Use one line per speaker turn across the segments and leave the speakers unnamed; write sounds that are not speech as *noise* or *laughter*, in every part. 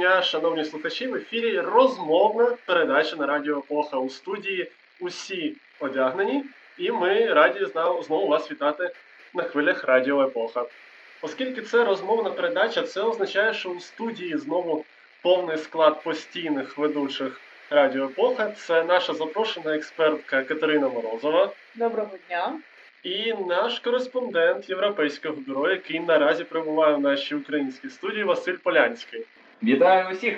дня, шановні слухачі. В ефірі розмовна передача на радіо Епоха у студії. Усі одягнені, і ми раді знову вас вітати на хвилях Радіо Епоха. Оскільки це розмовна передача, це означає, що у студії знову повний склад постійних ведучих Радіо Епоха. Це наша запрошена експертка Катерина Морозова
Доброго дня.
і наш кореспондент Європейського бюро, який наразі перебуває в нашій українській студії Василь Полянський.
Вітаю усіх!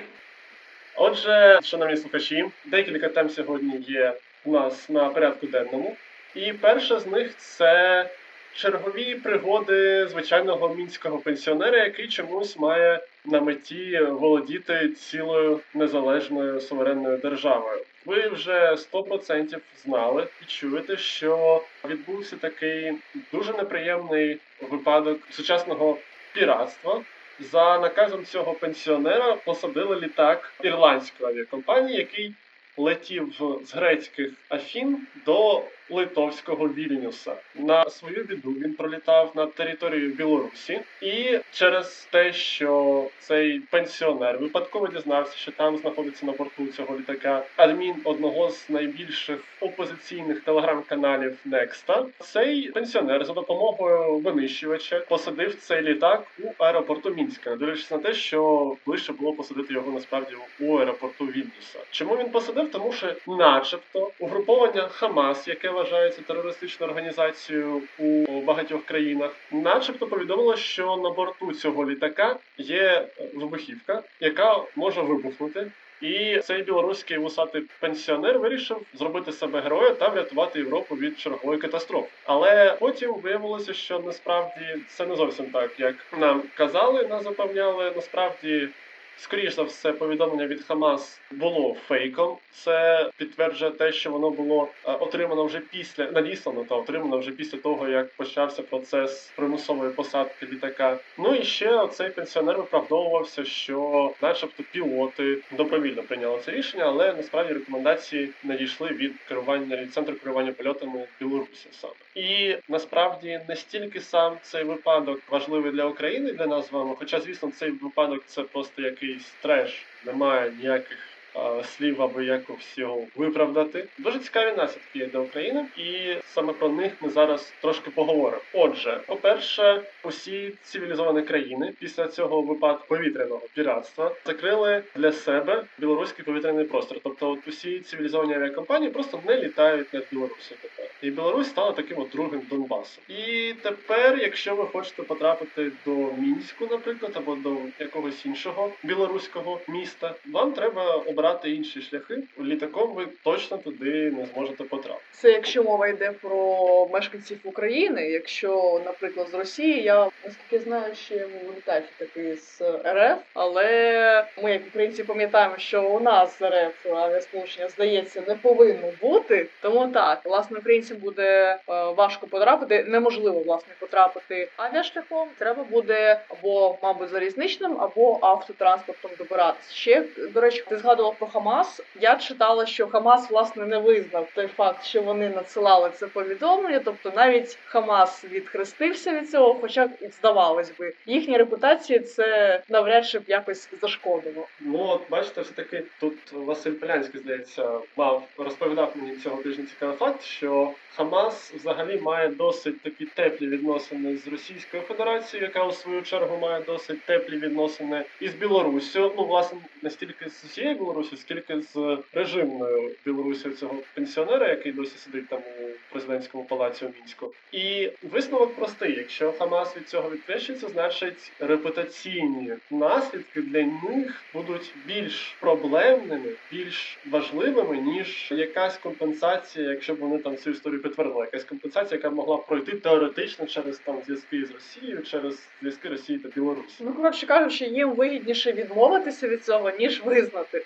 Отже, шановні слухачі, декілька тем сьогодні є у нас на порядку денному. І перша з них це чергові пригоди звичайного мінського пенсіонера, який чомусь має на меті володіти цілою незалежною суверенною державою. Ви вже 100% знали і чуєте, що відбувся такий дуже неприємний випадок сучасного піратства. За наказом цього пенсіонера посадили літак ірландської авіакомпанії, який летів з грецьких Афін до литовського Вільнюса. На свою біду він пролітав над територією Білорусі, і через те, що цей пенсіонер випадково дізнався, що там знаходиться на борту цього літака адмін одного з найбільших опозиційних телеграм-каналів Некста, цей пенсіонер за допомогою винищувача посадив цей літак у аеропорту Мінська, дивлячись на те, що ближче було посадити його насправді у аеропорту Вільнюса. Чому він посадив? Тому що, начебто, угруповання Хамас, яке вважається терористичною організацією у багатьох країнах, начебто повідомило, що на борту цього літака є е, вибухівка, яка може вибухнути. І цей білоруський вусатий пенсіонер вирішив зробити себе героя та врятувати Європу від чергової катастрофи. Але потім виявилося, що насправді це не зовсім так, як нам казали, нас запевняли. Насправді Скоріше за все, повідомлення від Хамас було фейком. Це підтверджує те, що воно було е, отримано вже після надіслано та отримано вже після того, як почався процес примусової посадки літака. Ну і ще цей пенсіонер виправдовувався, що, начебто, пілоти добровільно прийняли це рішення, але насправді рекомендації надійшли від керування від центру керування польотами Білорусі саме. І насправді не стільки сам цей випадок важливий для України для нас з вами, хоча, звісно, цей випадок це просто якийсь треш, немає ніяких. Е, Слів, аби якось його виправдати. Дуже цікаві наслідки є для України, і саме про них ми зараз трошки поговоримо. Отже, по-перше, усі цивілізовані країни після цього випадку повітряного піратства закрили для себе білоруський повітряний простір. Тобто, от усі цивілізовані авіакомпанії просто не літають над Білорусі тепер. І Білорусь стала таким от другим Донбасом. І тепер, якщо ви хочете потрапити до Мінську, наприклад, або до якогось іншого білоруського міста, вам треба обрати інші шляхи. Літаком ви точно туди не зможете потрапити.
Це якщо мова йде про мешканців України. Якщо, наприклад, з Росії, я наскільки знаю, ще вилітають таки з РФ, але ми, як українці, пам'ятаємо, що у нас РФ авіасполучення здається не повинно бути. Тому так, власне, українцям буде е, важко потрапити, неможливо власне потрапити авіашляхом. Треба буде або, мабуть, залізничним, або автотранспортом добиратися. Ще до речі, ти згадував про Хамас. Я читала, що Хамас власне не визнав той факт, що вони надсилали це повідомлення. Тобто навіть Хамас відхрестився від цього, хоча здавалось би, їхній репутації це навряд чи б якось зашкодило.
Ну от бачите, все таки тут Василь Полянський, здається, мав розповідав мені цього тижня цікавий факт, що Хамас взагалі має досить такі теплі відносини з Російською Федерацією, яка у свою чергу має досить теплі відносини із Білоруссю. Ну, власне, не стільки з усією Білорусі, скільки з режимною Білорусі цього пенсіонера, який досі сидить там у президентському палаці у мінську. І висновок простий: якщо Хамас від цього відкрещується, значить репутаційні наслідки для них будуть більш проблемними, більш важливими, ніж якась компенсація, якщо б вони там цю історію підтвердили. Якась компенсація, яка могла б пройти теоретично через там зв'язки з Росією, через зв'язки Росії та Білорусі.
Ну коротше кажучи, їм вигідніше відмовитися від цього ніж визнати.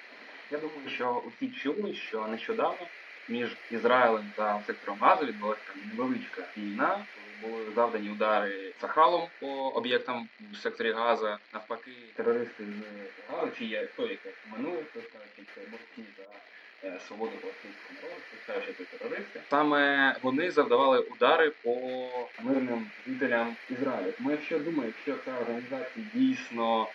Я думаю, що усі чули, що нещодавно між Ізраїлем та сектором Газу відбулася невеличка війна. Були завдані удари Сахалом по об'єктам в секторі Газа. Навпаки, терористи з Газу, чи є хто яке минуле, хто скаже, чи це борці за е, свободу палестинського народу, що це терористи. Саме вони завдавали удари по мирним жителям Ізраїлю. Тому якщо думаю, якщо ця організація дійсно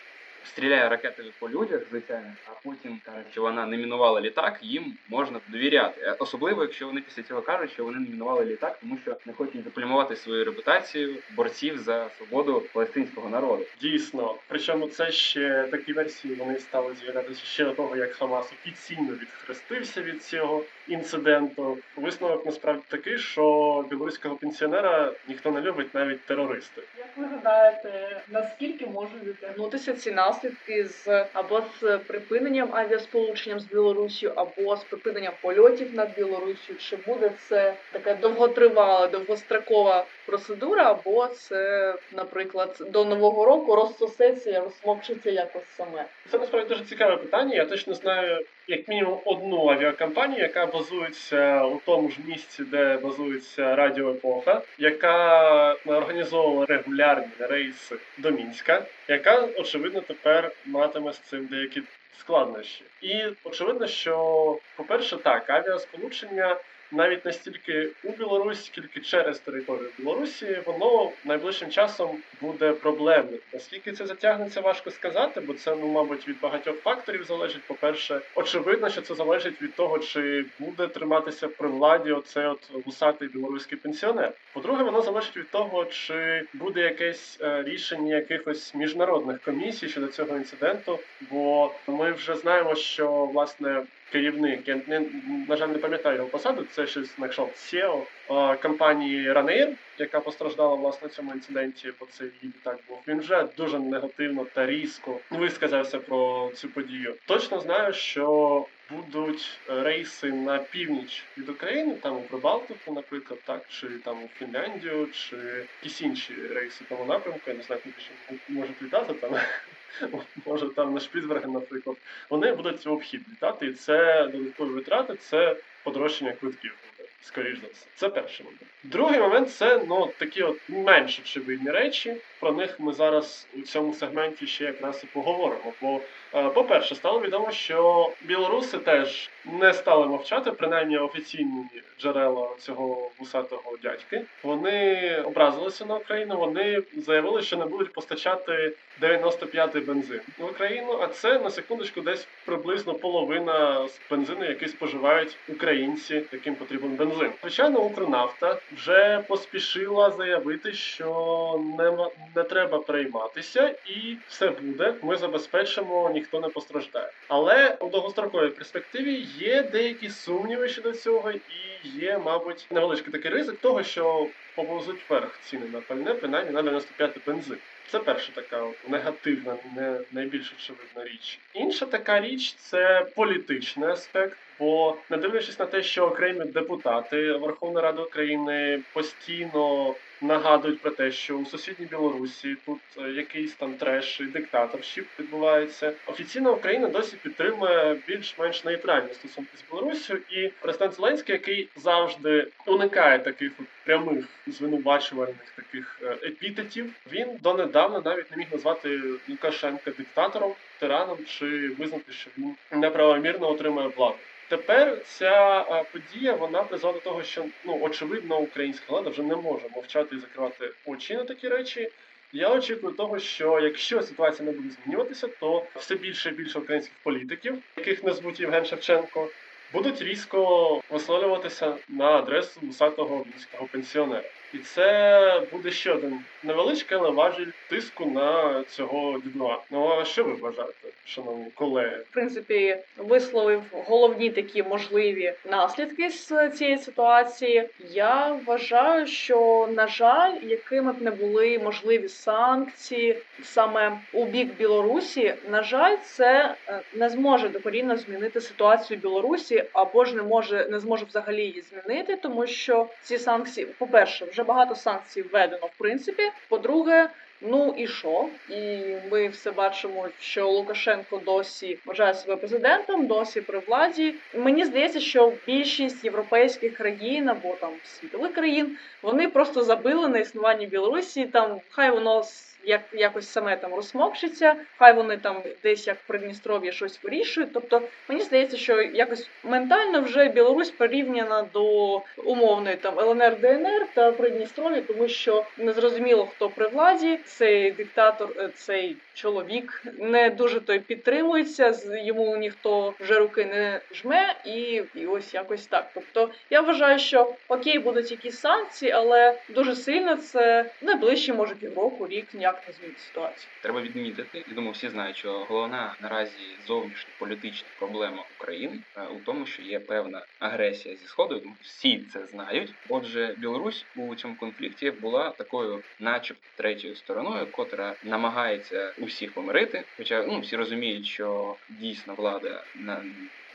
стріляє ракетами по людях, звичайно, а потім каже, що вона не мінувала літак, їм можна довіряти. Е, Особливо, якщо вони після цього кажуть, що вони не мінували літак, тому що не хочуть заплюмувати свою репутацію борців за свободу палестинського народу.
Дійсно, причому це ще такі версії вони стали з'являтися ще до того, як Хамас офіційно відхрестився від цього інциденту. Висновок насправді такий, що білоруського пенсіонера ніхто не любить, навіть терористи.
Як ви гадаєте, наскільки можуть дотягнутися ці наслідки з або з припиненням авіасполученням з Білорусію, або з припиненням польотів над Білорусію? Чи буде це така довготривала, довгострокова процедура, або це, наприклад, до нового року розсосеться, розсмокчиться якось саме?
Це насправді дуже цікаве питання. Я точно знаю як мінімум одну авіакомпанію, яка базується у тому ж місці, де базується Радіо Епоха, яка організовувала регулярні рейси до Мінська, яка очевидно тепер матиме з цим деякі складнощі. І очевидно, що, по-перше, так, авіасполучення навіть не стільки у Білорусі, скільки через територію Білорусі, воно найближчим часом буде проблемним. Наскільки це затягнеться, важко сказати, бо це, ну, мабуть, від багатьох факторів залежить. По-перше, очевидно, що це залежить від того, чи буде триматися при владі оцей от вусатий білоруський пенсіонер. По-друге, воно залежить від того, чи буде якесь е, рішення якихось міжнародних комісій щодо цього інциденту. Бо ми вже знаємо, що власне керівник, я не на жаль не пам'ятаю його посаду. Це щось на кшталт SEO компанії Ryanair, яка постраждала власне цьому інциденті, бо це її літак був. Він вже дуже негативно та різко висказався про цю подію. Точно знаю, що будуть рейси на північ від України, там у Прибалтику, наприклад, так, чи там у Фінляндію, чи якісь інші рейси тому напрямку. Я не знаю, куди можуть літати там. Може там на Шпіцберген, наприклад, вони будуть в обхід літати, і це додаткові витрати, це подорожчання квитків. Скоріш за все, це перший момент. Другий момент це ну такі от менш очевидні речі. Про них ми зараз у цьому сегменті ще якраз і поговоримо. Бо, е, по-перше, стало відомо, що білоруси теж не стали мовчати, принаймні офіційні джерела цього вусатого дядьки. Вони образилися на Україну. Вони заявили, що не будуть постачати 95-й бензин в Україну. А це на секундочку, десь приблизно половина бензину, який споживають українці, яким потрібен бензин. Звичайно, Укрнафта вже поспішила заявити, що не не треба перейматися, і все буде. Ми забезпечимо, ніхто не постраждає. Але у довгостроковій перспективі є деякі сумніви щодо цього, і є, мабуть, невеличкий такий ризик того, що поповзуть вверх ціни на пальне, принаймні на 95 бензин. Це перша така негативна, не найбільш очевидна річ. Інша така річ це політичний аспект. Бо не дивлячись на те, що окремі депутати Верховної Ради України постійно нагадують про те, що у сусідній Білорусі тут е, якийсь там треш і диктаторщик відбувається. Офіційно Україна досі підтримує більш-менш нейтральні стосунки з Білорусію, і президент Зеленський, який завжди уникає таких прямих звинувачувальних таких е, епітетів, він донедавна навіть не міг назвати Лукашенка диктатором, тираном чи визнати, що він неправомірно отримує владу. Тепер ця подія вона призвела до того, що ну очевидно українська влада вже не може мовчати і закривати очі на такі речі. Я очікую того, що якщо ситуація не буде змінюватися, то все більше і більше українських політиків, яких назвуть Євген Шевченко, будуть різко висловлюватися на адресу вусатого військового пенсіонера. І це буде ще один невеличкий, але важіль тиску на цього дідуа. Ну а що ви вважаєте, шановні колеги?
В принципі, висловив головні такі можливі наслідки з цієї ситуації. Я вважаю, що на жаль, якими б не були можливі санкції саме у бік Білорусі, на жаль, це е, не зможе докорінно змінити ситуацію в Білорусі, або ж не може не зможе взагалі її змінити, тому що ці санкції, по перше, вже багато санкцій введено в принципі. По-друге, ну і що? І ми все бачимо, що Лукашенко досі вважає себе президентом, досі при владі. Мені здається, що більшість європейських країн або там світових країн вони просто забили на існування Білорусі. Там хай воно як якось саме там розсмокчиться, хай вони там десь як в Придністров'ї щось вирішують. Тобто мені здається, що якось ментально вже Білорусь порівняна до умовної там ЛНР, ДНР та Придністров'я, тому що незрозуміло хто при владі. Цей диктатор, е, цей чоловік не дуже той підтримується. Йому ніхто вже руки не жме, і, і ось якось так. Тобто я вважаю, що окей, будуть якісь санкції, але дуже сильно це найближче, може півроку, рік ніяк не змінить ситуацію.
Треба відмітити, я думаю, всі знають, що головна наразі зовнішня політична проблема України е, у тому, що є певна агресія зі сходу. Всі це знають. Отже, Білорусь у цьому конфлікті була такою, начебто, третьою стороною, котра намагається усіх помирити. Хоча ну всі розуміють, що дійсно влада на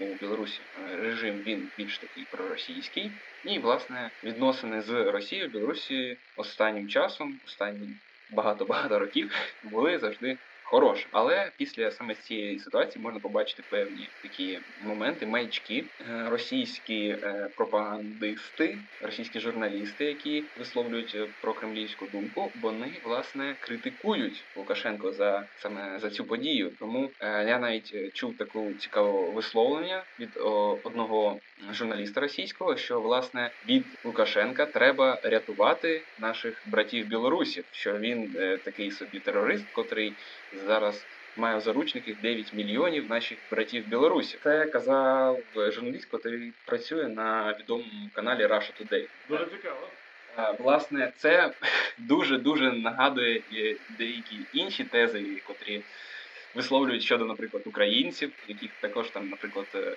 у Білорусі е, режим він більш такий проросійський. І власне відносини з Росією в Білорусі останнім часом, останні багато-багато років були завжди хороші. Але після саме цієї ситуації можна побачити певні такі моменти, маячки, Е, російські е, пропагандисти, російські журналісти, які висловлюють е, прокремлівську думку, вони власне критикують Лукашенко за саме за цю подію. Тому я навіть чув таку цікаве висловлення від одного журналіста російського, що власне від Лукашенка треба рятувати наших братів білорусів, що він такий собі терорист, котрий зараз має в заручниках 9 мільйонів наших братів білорусів. Це казав журналіст, який працює на відомому каналі Russia Today.
Дуже цікаво.
Власне, це *laughs* дуже дуже нагадує деякі інші тези, котрі висловлюють щодо, наприклад, українців, яких також там, наприклад, е,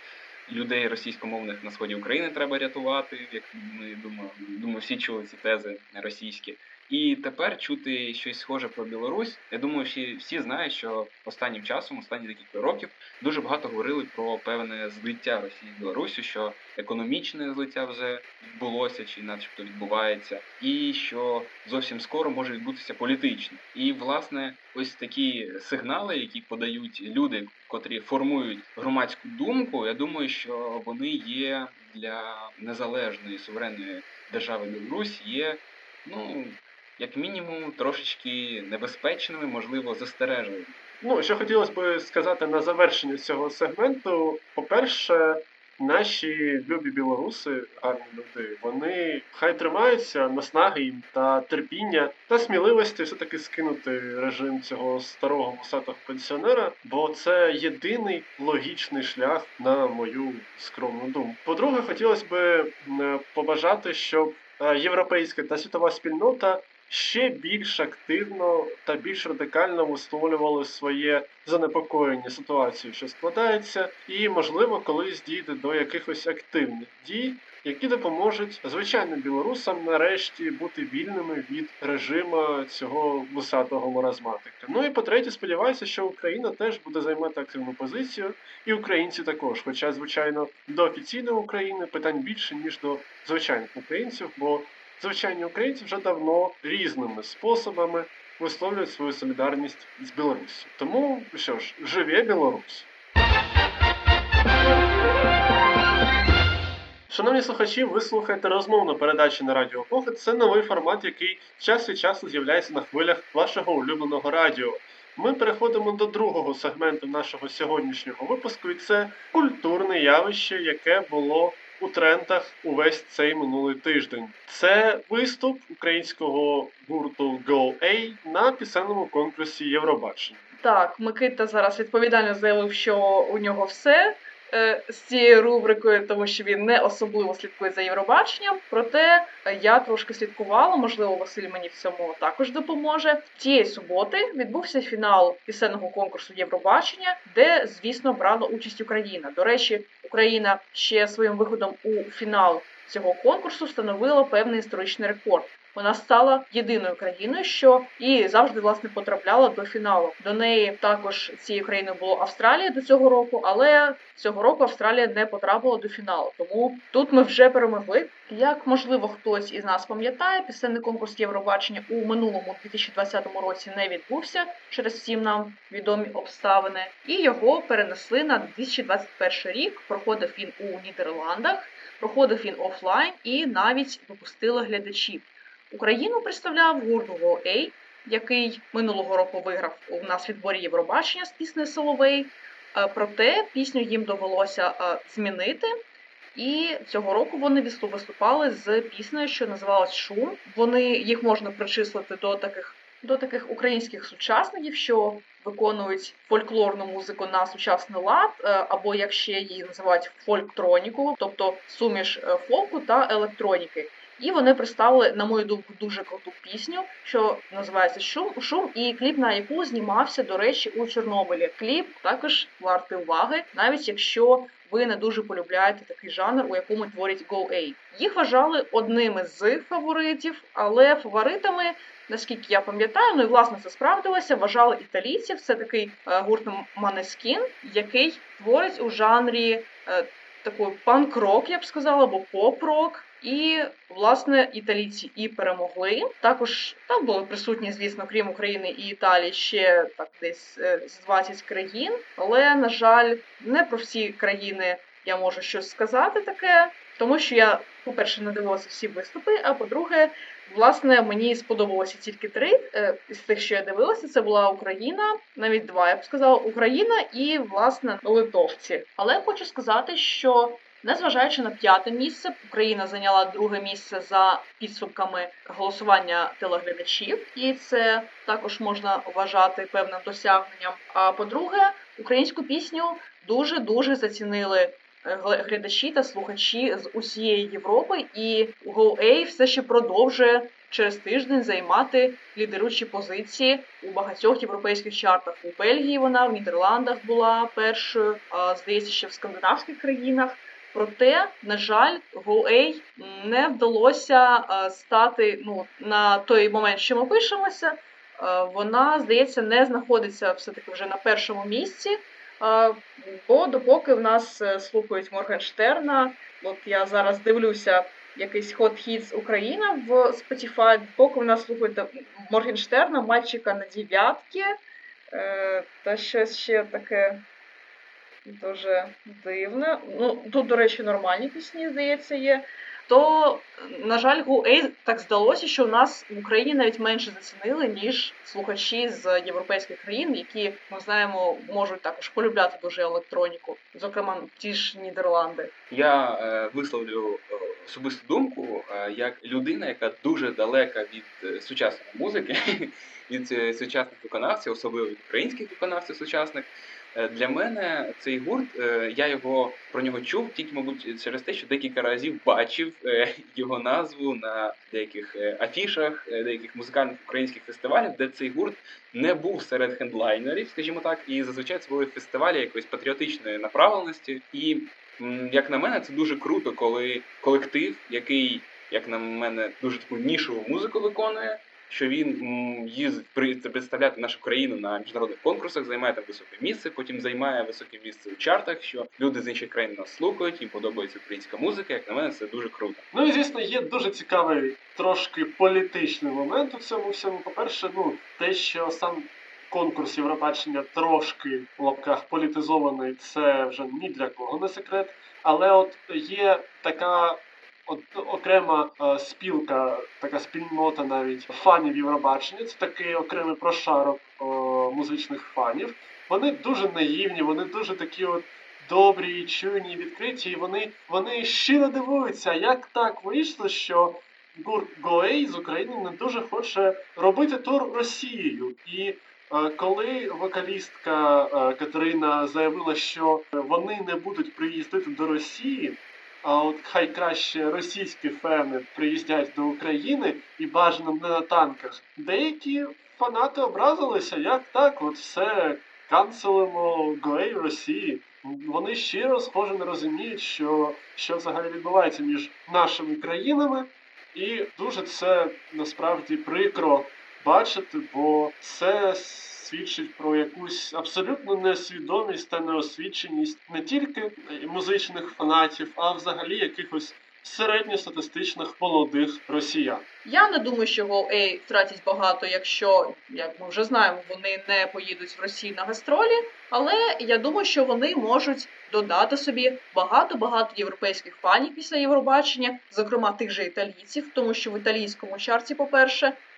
людей російськомовних на сході України треба рятувати. Як ми думаю, думаю, всі чули ці тези російські. І тепер чути щось схоже про Білорусь. Я думаю, всі, всі знають, що останнім часом, останні декілька років, дуже багато говорили про певне злиття Росії з Білорусі, що економічне злиття вже відбулося чи, начебто, відбувається, і що зовсім скоро може відбутися політичне. І власне, ось такі сигнали, які подають люди, котрі формують громадську думку. Я думаю, що вони є для незалежної суверенної держави Білорусь є ну як мінімум трошечки небезпечними, можливо, застережливими.
Ну, що хотілося б сказати на завершення цього сегменту. По-перше, наші любі білоруси, гарні люди, вони хай тримаються наснаги їм та терпіння та сміливості все-таки скинути режим цього старого мусатого пенсіонера, бо це єдиний логічний шлях, на мою скромну думку. По-друге, хотілося б побажати, щоб е, європейська та світова спільнота ще більш активно та більш радикально висловлювали своє занепокоєння ситуацією, що складається, і можливо колись дійде до якихось активних дій, які допоможуть звичайним білорусам нарешті бути вільними від режиму цього вусатого маразматика. Ну і по-третє, сподіваюся, що Україна теж буде займати активну позицію, і українці також. Хоча, звичайно, до офіційної України питань більше ніж до звичайних українців, бо звичайні українці вже давно різними способами висловлюють свою солідарність з Білоруссю. Тому що ж, живе Білорусь! Шановні слухачі, ви слухаєте розмовну передачу на Радіо Епоха. Це новий формат, який час від часу з'являється на хвилях вашого улюбленого радіо. Ми переходимо до другого сегменту нашого сьогоднішнього випуску, і це культурне явище, яке було у трендах увесь цей минулий тиждень. Це виступ українського гурту Go-A на пісенному конкурсі Євробачення.
Так, Микита зараз відповідально заявив, що у нього все з цією рубрикою, тому що він не особливо слідкує за Євробаченням. Проте е, я трошки слідкувала, можливо, Василь мені в цьому також допоможе. Тієї суботи відбувся фінал пісенного конкурсу Євробачення, де, звісно, брала участь Україна. До речі, Україна ще своїм виходом у фінал цього конкурсу встановила певний історичний рекорд. Вона стала єдиною країною, що і завжди власне потрапляла до фіналу. До неї також цією країною було Австралія до цього року, але цього року Австралія не потрапила до фіналу. Тому тут ми вже перемогли. Як можливо хтось із нас пам'ятає, пісенний конкурс Євробачення у минулому 2020 році не відбувся через всім нам відомі обставини, і його перенесли на 2021 рік. Проходив він у Нідерландах, проходив він офлайн і навіть допустили глядачів. Україну представляв гурт GoA, який минулого року виграв у нас відборі Євробачення з піснею Соловей. Проте пісню їм довелося е, змінити. І цього року вони виступали з піснею, що називалась Шум. Вони їх можна причислити до таких до таких українських сучасників, що виконують фольклорну музику на сучасний лад, е, або як ще її називають фольктроніку, тобто суміш е, фолку та електроніки. І вони представили, на мою думку, дуже круту пісню, що називається Шум, шум, і кліп на яку знімався, до речі, у Чорнобилі. Кліп також вартий уваги, навіть якщо ви не дуже полюбляєте такий жанр, у якому творять Go A. Їх вважали одними з фаворитів, але фаворитами, наскільки я пам'ятаю, ну і власне це справдилося, вважали італійців. Це такий е, гурт Måneskin, який творить у жанрі е, такий панк-рок, я б сказала, або поп-рок. І власне італійці і перемогли. Також там були присутні, звісно, крім України і Італії, ще так десь е, з 20 країн. Але на жаль, не про всі країни я можу щось сказати таке, тому що я, по-перше, не дивилася всі виступи. А по-друге, власне, мені сподобалося тільки три е, з тих, що я дивилася. Це була Україна, навіть два я б сказала, Україна і власне литовці. Але хочу сказати, що Незважаючи на п'яте місце, Україна зайняла друге місце за підсумками голосування телеглядачів, і це також можна вважати певним досягненням. А по-друге, українську пісню дуже дуже зацінили глядачі та слухачі з усієї Європи, і GoA все ще продовжує через тиждень займати лідеручі позиції у багатьох європейських чартах. У Бельгії вона в Нідерландах була першою, а здається, ще в скандинавських країнах. Проте, на жаль, GoA не вдалося стати ну на той момент, що ми пишемося. Вона здається не знаходиться все таки вже на першому місці. Бо допоки в нас е, слухають Моргенштерна, от я зараз дивлюся якийсь Hot Hits Україна в Spotify, поки в нас слухають Моргенштерна, мальчика на дев'ятки, е, та щось ще таке дуже дивне. Ну, тут, до речі, нормальні пісні, здається, є. То, на жаль, GoA так здалося, що в нас в Україні навіть менше зацінили, ніж слухачі з європейських країн, які ми знаємо, можуть також полюбляти дуже електроніку, зокрема ті ж Нідерланди.
Я е, висловлю е, особисту думку е, як людина, яка дуже далека від е, сучасної музики, *laughs* від сучасних виконавців, особливо від українських виконавців сучасних. Е, Для мене цей гурт, е, я його про нього чув тільки, мабуть, через те, що декілька разів бачив е, його назву на деяких афішах, деяких музикальних українських фестивалях, де цей гурт не був серед хендлайнерів, скажімо так, і зазвичай це були фестивалі якоїсь патріотичної направленості. І Як на мене, це дуже круто, коли колектив, який, як на мене, дуже таку нішову музику виконує, що він їздить представляти нашу країну на міжнародних конкурсах, займає там високе місце, потім займає високе місце у чартах, що люди з інших країн нас слухають, їм подобається українська музика. Як на мене, це дуже круто.
Ну і звісно, є дуже цікавий трошки політичний момент у цьому всьому. По-перше, ну те, що сам конкурс Євробачення трошки в лапках політизований, це вже ні для кого не секрет. Але от є така. От окрема е, спілка, така спільнота навіть фанів Євробачення. Це такий окремий прошарок е, музичних фанів. Вони дуже наївні, вони дуже такі от добрі, чуйні, відкриті. І вони, вони щиро дивуються, як так вийшло, що гурт Гоей з України не дуже хоче робити тур Росією. І е, коли вокалістка е, Катерина заявила, що вони не будуть приїздити до Росії. А от хай краще російські фени приїздять до України і бажано не на танках. Деякі фанати образилися, як так, от все канцелимо Гоей Росії. Вони щиро схоже не розуміють, що, що взагалі відбувається між нашими країнами, і дуже це насправді прикро бачити, бо це свідчить про якусь абсолютну несвідомість та неосвіченість не тільки музичних фанатів, а взагалі якихось середньостатистичних молодих росіян.
Я не думаю, що GoA втратять багато, якщо, як ми вже знаємо, вони не поїдуть в Росію на гастролі. Але я думаю, що вони можуть додати собі багато-багато європейських фанів після Євробачення, зокрема тих же італійців, тому що в італійському чарті,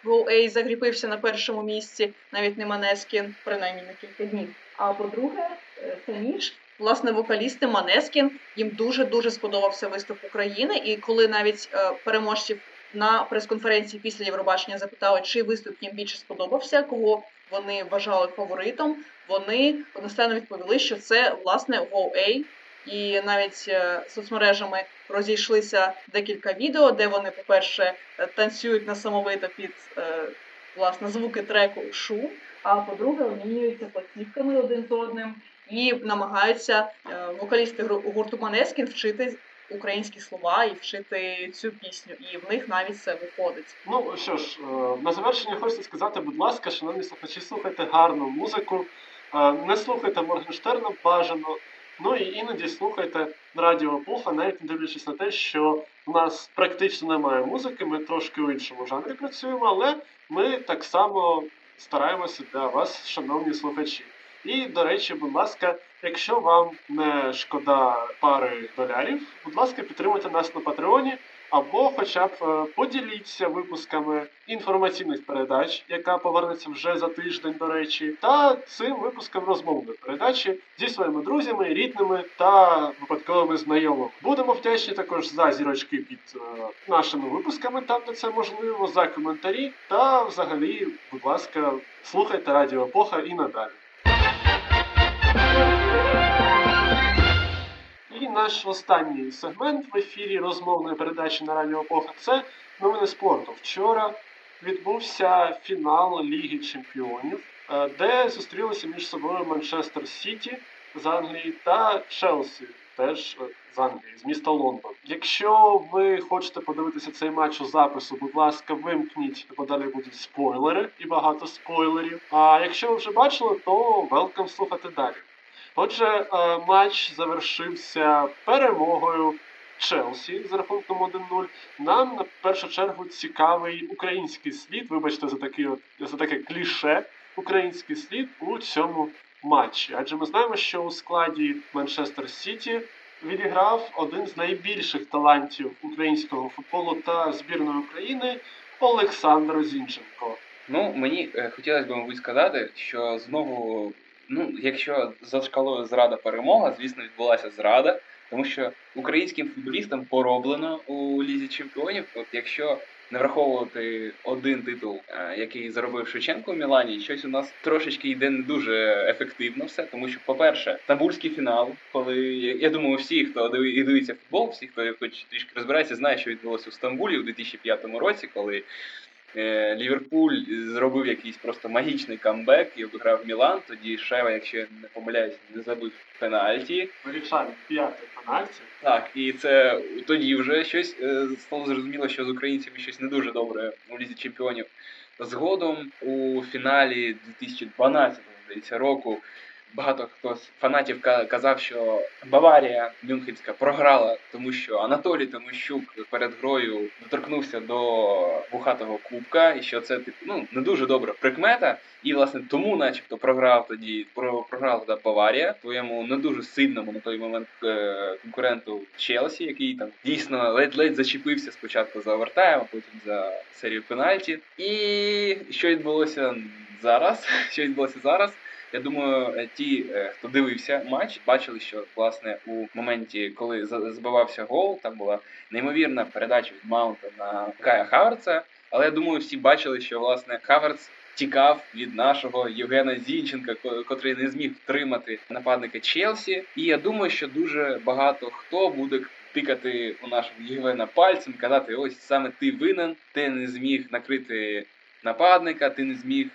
по-перше, закріпився на першому місці, навіть не Манескін, принаймні на кілька днів. А по-друге, е, самі ж власне вокалісти Манескін їм дуже дуже сподобався виступ України. І коли навіть е, переможців на прес-конференції після Євробачення запитали, чи виступ їм більше сподобався, кого вони вважали фаворитом. Вони одностайно відповіли, що це власне GoA. І навіть е, соцмережами розійшлися декілька відео, де вони, по-перше, е, танцюють несамовито під е, власне звуки треку шу. А по-друге, обмінюються платівками один з одним і намагаються вокалісти гурту Манескін вчити українські слова і вчити цю пісню. І в них навіть це виходить.
Ну що ж, на завершення хочеться сказати, будь ласка, шановні слухачі, слухайте гарну музику, не слухайте Моргенштерна бажано. Ну і іноді слухайте радіо Пуха, навіть не дивлячись на те, що у нас практично немає музики, ми трошки у іншому жанрі працюємо, але ми так само стараємося для вас, шановні слухачі. І, до речі, будь ласка, якщо вам не шкода пари долярів, будь ласка, підтримуйте нас на Патреоні. Або хоча б е, поділіться випусками інформаційних передач, яка повернеться вже за тиждень, до речі, та цим випуском розмовної передачі зі своїми друзями, рідними та випадковими знайомими. Будемо вдячні також за зірочки під е, нашими випусками, там де це можливо, за коментарі. Та взагалі, будь ласка, слухайте Радіо Епоха і надалі. І наш останній сегмент в ефірі розмовної передачі на Радіо Епоха це новини спорту. Вчора відбувся фінал Ліги Чемпіонів, е, де зустрілися між собою Манчестер Сіті з Англії та Челсі, теж е, з Англії, з міста Лондон. Якщо ви хочете подивитися цей матч у запису, будь ласка, вимкніть, бо далі будуть спойлери і багато спойлерів. А якщо ви вже бачили, то велкам слухати далі. Отже, е, матч завершився перемогою Челсі з рахунком 1-0. Нам на першу чергу цікавий український слід. Вибачте за такий от за таке кліше. Український слід у цьому матчі. Адже ми знаємо, що у складі Манчестер Сіті відіграв один з найбільших талантів українського футболу та збірної України Олександр Зінченко.
Ну, мені е, хотілося б, мабуть, сказати, що знову, ну, якщо за шкалою зрада перемога, звісно, відбулася зрада, тому що українським футболістам пороблено у лізі чемпіонів. От якщо не враховувати один титул, е, який заробив Шевченко в Мілані, щось у нас трошечки йде не дуже ефективно все, тому що, по-перше, стамбульський фінал, коли я думаю, всі, хто дивиться футбол, всі, хто хоч трішки розбирається, знає, що відбулося у Стамбулі у 2005 році, коли Ліверпуль зробив якийсь просто магічний камбек і обіграв Мілан. Тоді Шева, якщо я не помиляюсь, не забив пенальті.
Вирішальний п'ятий пенальті.
Так, і це тоді вже щось е, стало зрозуміло, що з українцями щось не дуже добре у лізі чемпіонів. Згодом у фіналі 2012 здається, року багато хто з фанатів ка- казав, що Баварія Мюнхенська програла, тому що Анатолій Тимощук перед грою доторкнувся до бухатого кубка, і що це типу, ну не дуже добра прикмета. І власне тому, начебто, програв тоді про програла тоді Баварія твоєму не дуже сильному на той момент е, конкуренту Челсі, який там дійсно ледь-ледь зачепився спочатку за овертайм, а потім за серію пенальті. І що відбулося зараз? *laughs* Що відбулося зараз? Я думаю, е, ті, е, хто дивився матч, бачили, що власне у моменті, коли збивався гол, там була неймовірна передача від Маунта на Кая Хаверца. Але я думаю, всі бачили, що власне Хаверц тікав від нашого Євгена Зінченка, котрий не зміг втримати нападника Челсі. І я думаю, що дуже багато хто буде тикати у нашого Євгена пальцем, казати: ось саме ти винен, ти не зміг накрити нападника, ти не зміг.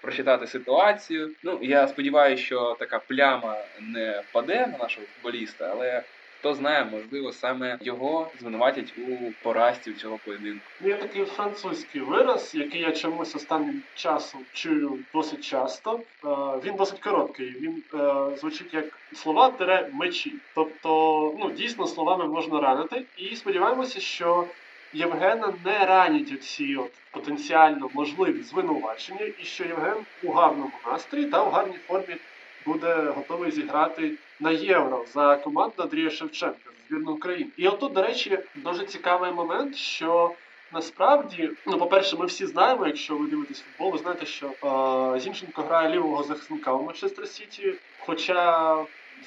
Прочитати ситуацію. Ну я сподіваюся, що така пляма не впаде на нашого футболіста, але Хто знає, можливо, саме його звинуватять у поразці цього поєдинку.
Є такий французький вираз, який я чомусь останнім часом чую досить часто. Е, Він досить короткий. Він е, звучить як слова тире мечі. Тобто, ну дійсно словами можна ранити. І сподіваємося, що Євгена не ранять оці от потенціально можливі звинувачення, і що Євген у гарному настрої та у гарній формі буде готовий зіграти на євро за команду Андрія Шевченка з збірної України. І отут, до речі, дуже цікавий момент, що насправді, ну, по-перше, ми всі знаємо, якщо ви дивитесь футбол, ви знаєте, що е, Зінченко грає лівого захисника у Манчестер Сіті, хоча.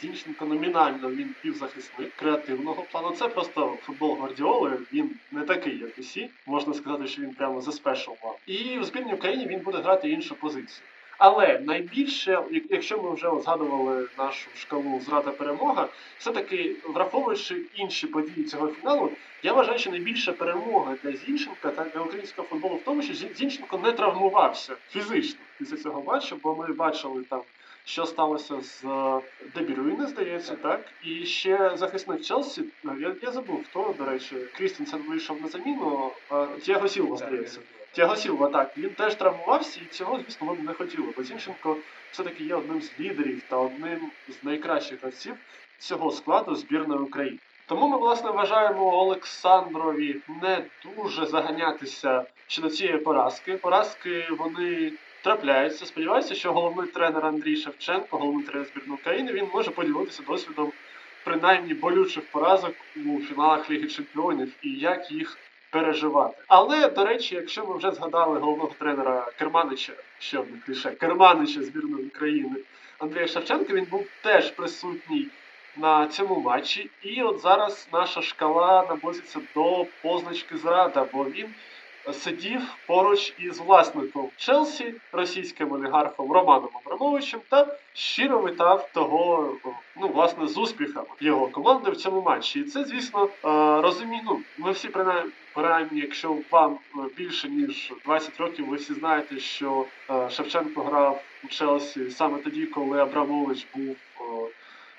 Зінченко номінально він півзахисник креативного плану. Це просто футбол Гвардіоли. Він не такий, як усі. Можна сказати, що він прямо за спешл one. І в збірній Україні він буде грати іншу позицію. Але найбільше, якщо ми вже згадували нашу шкалу зрада перемога, все-таки враховуючи інші події цього фіналу, я вважаю, що найбільша перемога для Зінченка та для українського футболу в тому, що Зін- Зінченко не травмувався фізично після цього матчу, бо ми бачили там. Що сталося з е, Дебірюйне, здається, так? І ще захисник Челсі, е, я, я забув, хто, до речі, Крістінсен вийшов на заміну, а Тіаго Сілва, здається. Тяго Сілва, так, він теж травмувався, і цього, звісно, вони не хотіли. Бо Зінченко все-таки є одним з лідерів та одним з найкращих гравців цього складу збірної України. Тому ми, власне, вважаємо Олександрові не дуже заганятися щодо цієї поразки. Поразки вони трапляються. Сподіваюся, що головний тренер Андрій Шевченко, головний тренер збірної України, він може поділитися досвідом принаймні болючих поразок у фіналах Ліги Чемпіонів і як їх переживати. Але, до речі, якщо ми вже згадали головного тренера Керманича, ще одне кліше, Керманича збірної України Андрія Шевченка, він був теж присутній на цьому матчі. І от зараз наша шкала наблизиться до позначки зрада, бо він сидів поруч із власником Челсі, російським олігархом Романом Абрамовичем, та щиро вітав того, ну власне, з успіхами його команди в цьому матчі. І це, звісно, розумію. Ну, ми всі принаймні, принаймні, якщо вам е, більше ніж 20 років, ви всі знаєте, що е, Шевченко грав у Челсі саме тоді, коли Абрамович був. е,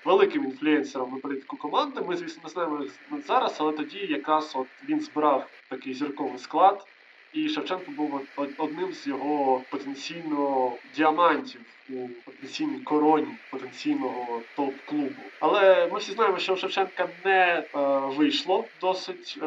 Великим інфлюенсером на політику команди. Ми, звісно, не знаємо зараз, але тоді якраз от він збирав такий зірковий склад, і Шевченко був од- од- одним з його потенційно діамантів у потенційній короні потенційного топ-клубу. Але ми всі знаємо, що у Шевченка не е, вийшло досить. Е,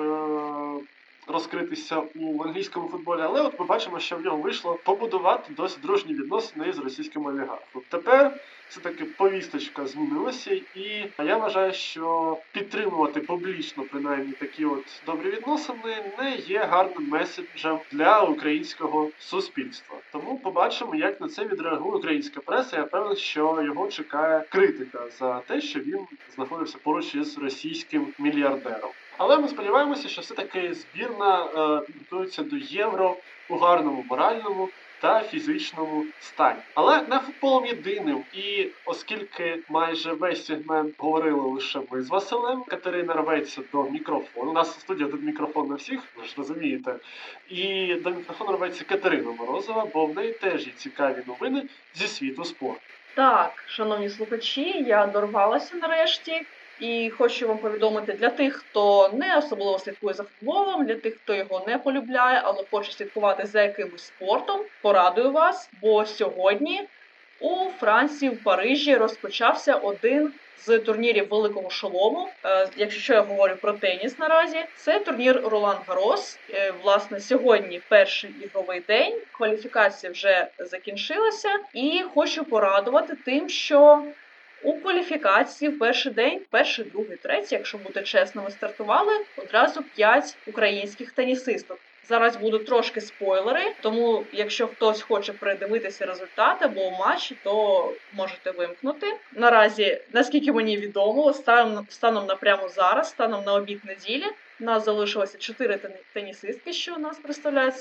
Розкритися у англійському футболі, але от ми бачимо, що в нього вийшло побудувати досить дружні відносини з російським олігархом. Тепер все таки повісточка змінилася, і я вважаю, що підтримувати публічно принаймні такі от добрі відносини не є гарним меседжем для українського суспільства. Тому побачимо, як на це відреагує українська преса. Я певен, що його чекає критика за те, що він знаходився поруч із російським мільярдером. Але ми сподіваємося, що все-таки збірна е, підготується до євро у гарному моральному та фізичному стані. Але не футболом єдиним. І оскільки майже весь сегмент говорили лише ми з Василем, Катерина рветься до мікрофону. У нас в студії тут мікрофон на всіх, ви ж розумієте. І до мікрофону рветься Катерина Морозова, бо в неї теж є цікаві новини зі світу спорту.
Так, шановні слухачі, я дорвалася нарешті. І хочу вам повідомити для тих, хто не особливо слідкує за футболом, для тих, хто його не полюбляє, але хоче слідкувати за якимось спортом. Порадую вас, бо сьогодні у Франції, в Парижі розпочався один з турнірів великого шолому. Е, Якщо що я говорю про теніс наразі, це турнір Ролан Гарос. Е, Власне, сьогодні перший ігровий день. Кваліфікація вже закінчилася, і хочу порадувати тим, що у кваліфікації в перший день, перший, другий, третій, якщо бути чесними, стартували одразу п'ять українських тенісисток. Зараз будуть трошки спойлери, тому якщо хтось хоче передивитися результати або матчі, то можете вимкнути. Наразі, наскільки мені відомо, станом, станом на прямо зараз, станом на обід неділі, у нас залишилося чотири тенісистки, що у нас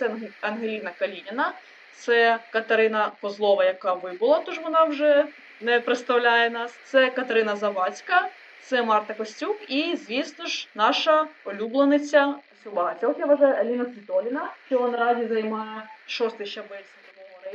Анге- Ангеліна Калініна, це Катерина Козлова, яка вибула, тож вона вже не представляє нас. Це Катерина Завадська, це Марта Костюк і, звісно ж, наша улюблениця багатьох, я вважаю, Аліна Світоліна, що наразі займає шостий щабель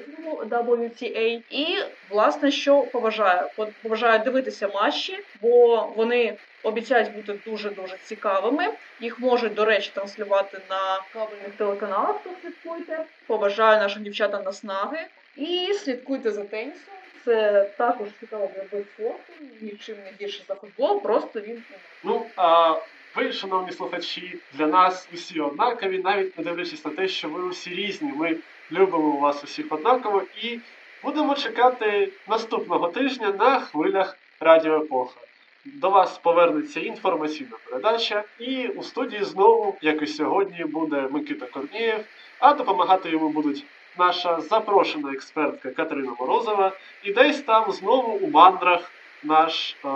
рейтингу WTA. І власне що побажаю? По- Побажаю дивитися матчі, бо вони обіцяють бути дуже дуже цікавими. Їх можуть, до речі, транслювати на кабельних телеканалах. То слідкуйте. Побажаю нашим дівчатам наснаги і слідкуйте за тенісом. Це також цікаво для спорту, нічим не гірше за футбол, просто він
Ну, а ви, шановні слухачі, для нас усі однакові, навіть не дивлячись на те, що ви усі різні. Ми любимо вас усіх однаково і будемо чекати наступного тижня на хвилях Радіо Епоха. До вас повернеться інформаційна передача, і у студії знову, як і сьогодні, буде Микита Корнієв, а допомагати йому будуть наша запрошена експертка Катерина Морозова, і десь там знову у мандрах наш е,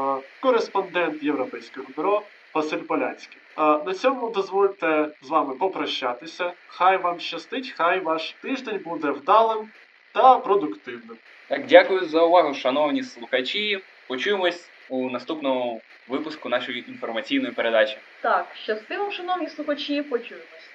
кореспондент Європейського бюро Василь Полянський. Е, на цьому дозвольте з вами попрощатися. Хай вам щастить, хай ваш тиждень буде вдалим та продуктивним.
Так, дякую за увагу, шановні слухачі. Почуємось у наступному випуску нашої інформаційної передачі.
так. Щастиво, шановні слухачі, почуємось.